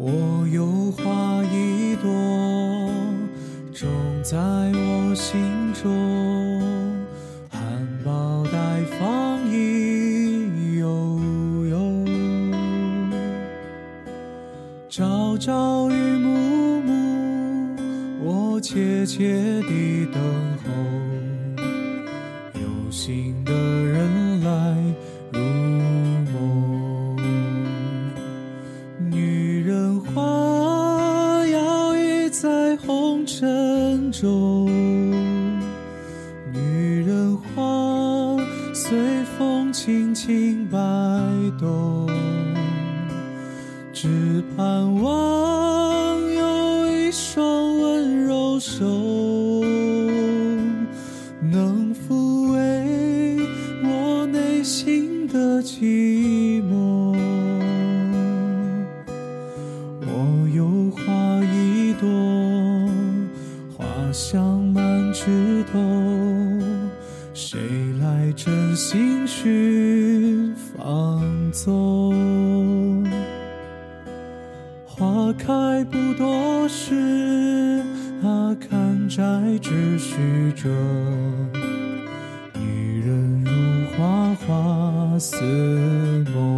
我有花一朵，种在我心中，含苞待放意悠悠，朝朝与暮暮，我切切地等候，有心的人尘中，女人花随风轻轻摆动，只盼望有一双温柔手，能抚慰我内心香满枝头，谁来真心寻芳踪？花开不多时，啊，看摘只须折。女人如花，花似梦。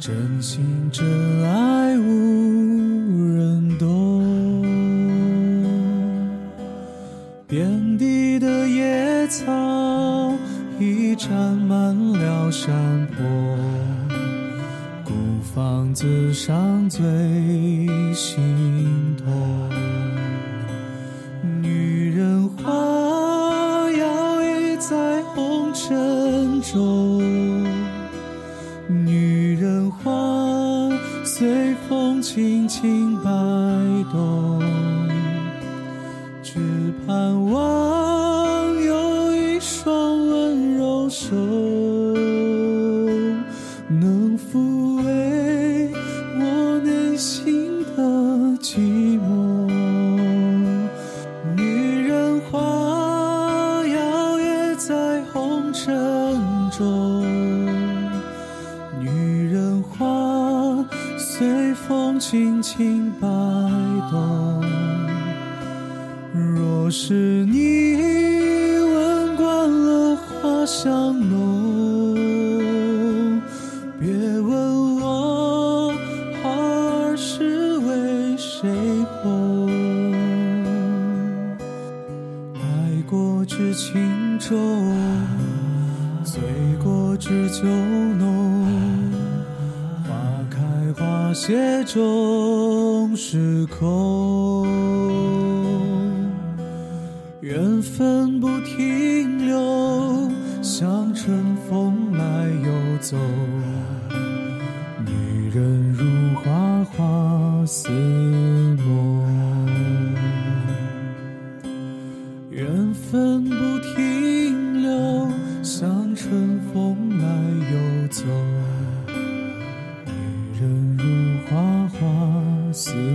真心真爱无人懂。遍地的野草已占满了山坡，孤芳自赏最心痛。女人花摇曳在红尘中，轻轻摆动，只盼望有一双温柔手，能抚慰我内心的寂寞。女人花摇曳在红尘中，风轻轻摆动。若是你闻惯了花香浓，别问我花儿是为谁红。爱过知情重，醉过知酒浓。那些终是空，缘分不停留，像春风来又走。女人如花，花似梦。缘分不停留，像春风来又走。女人如花，花似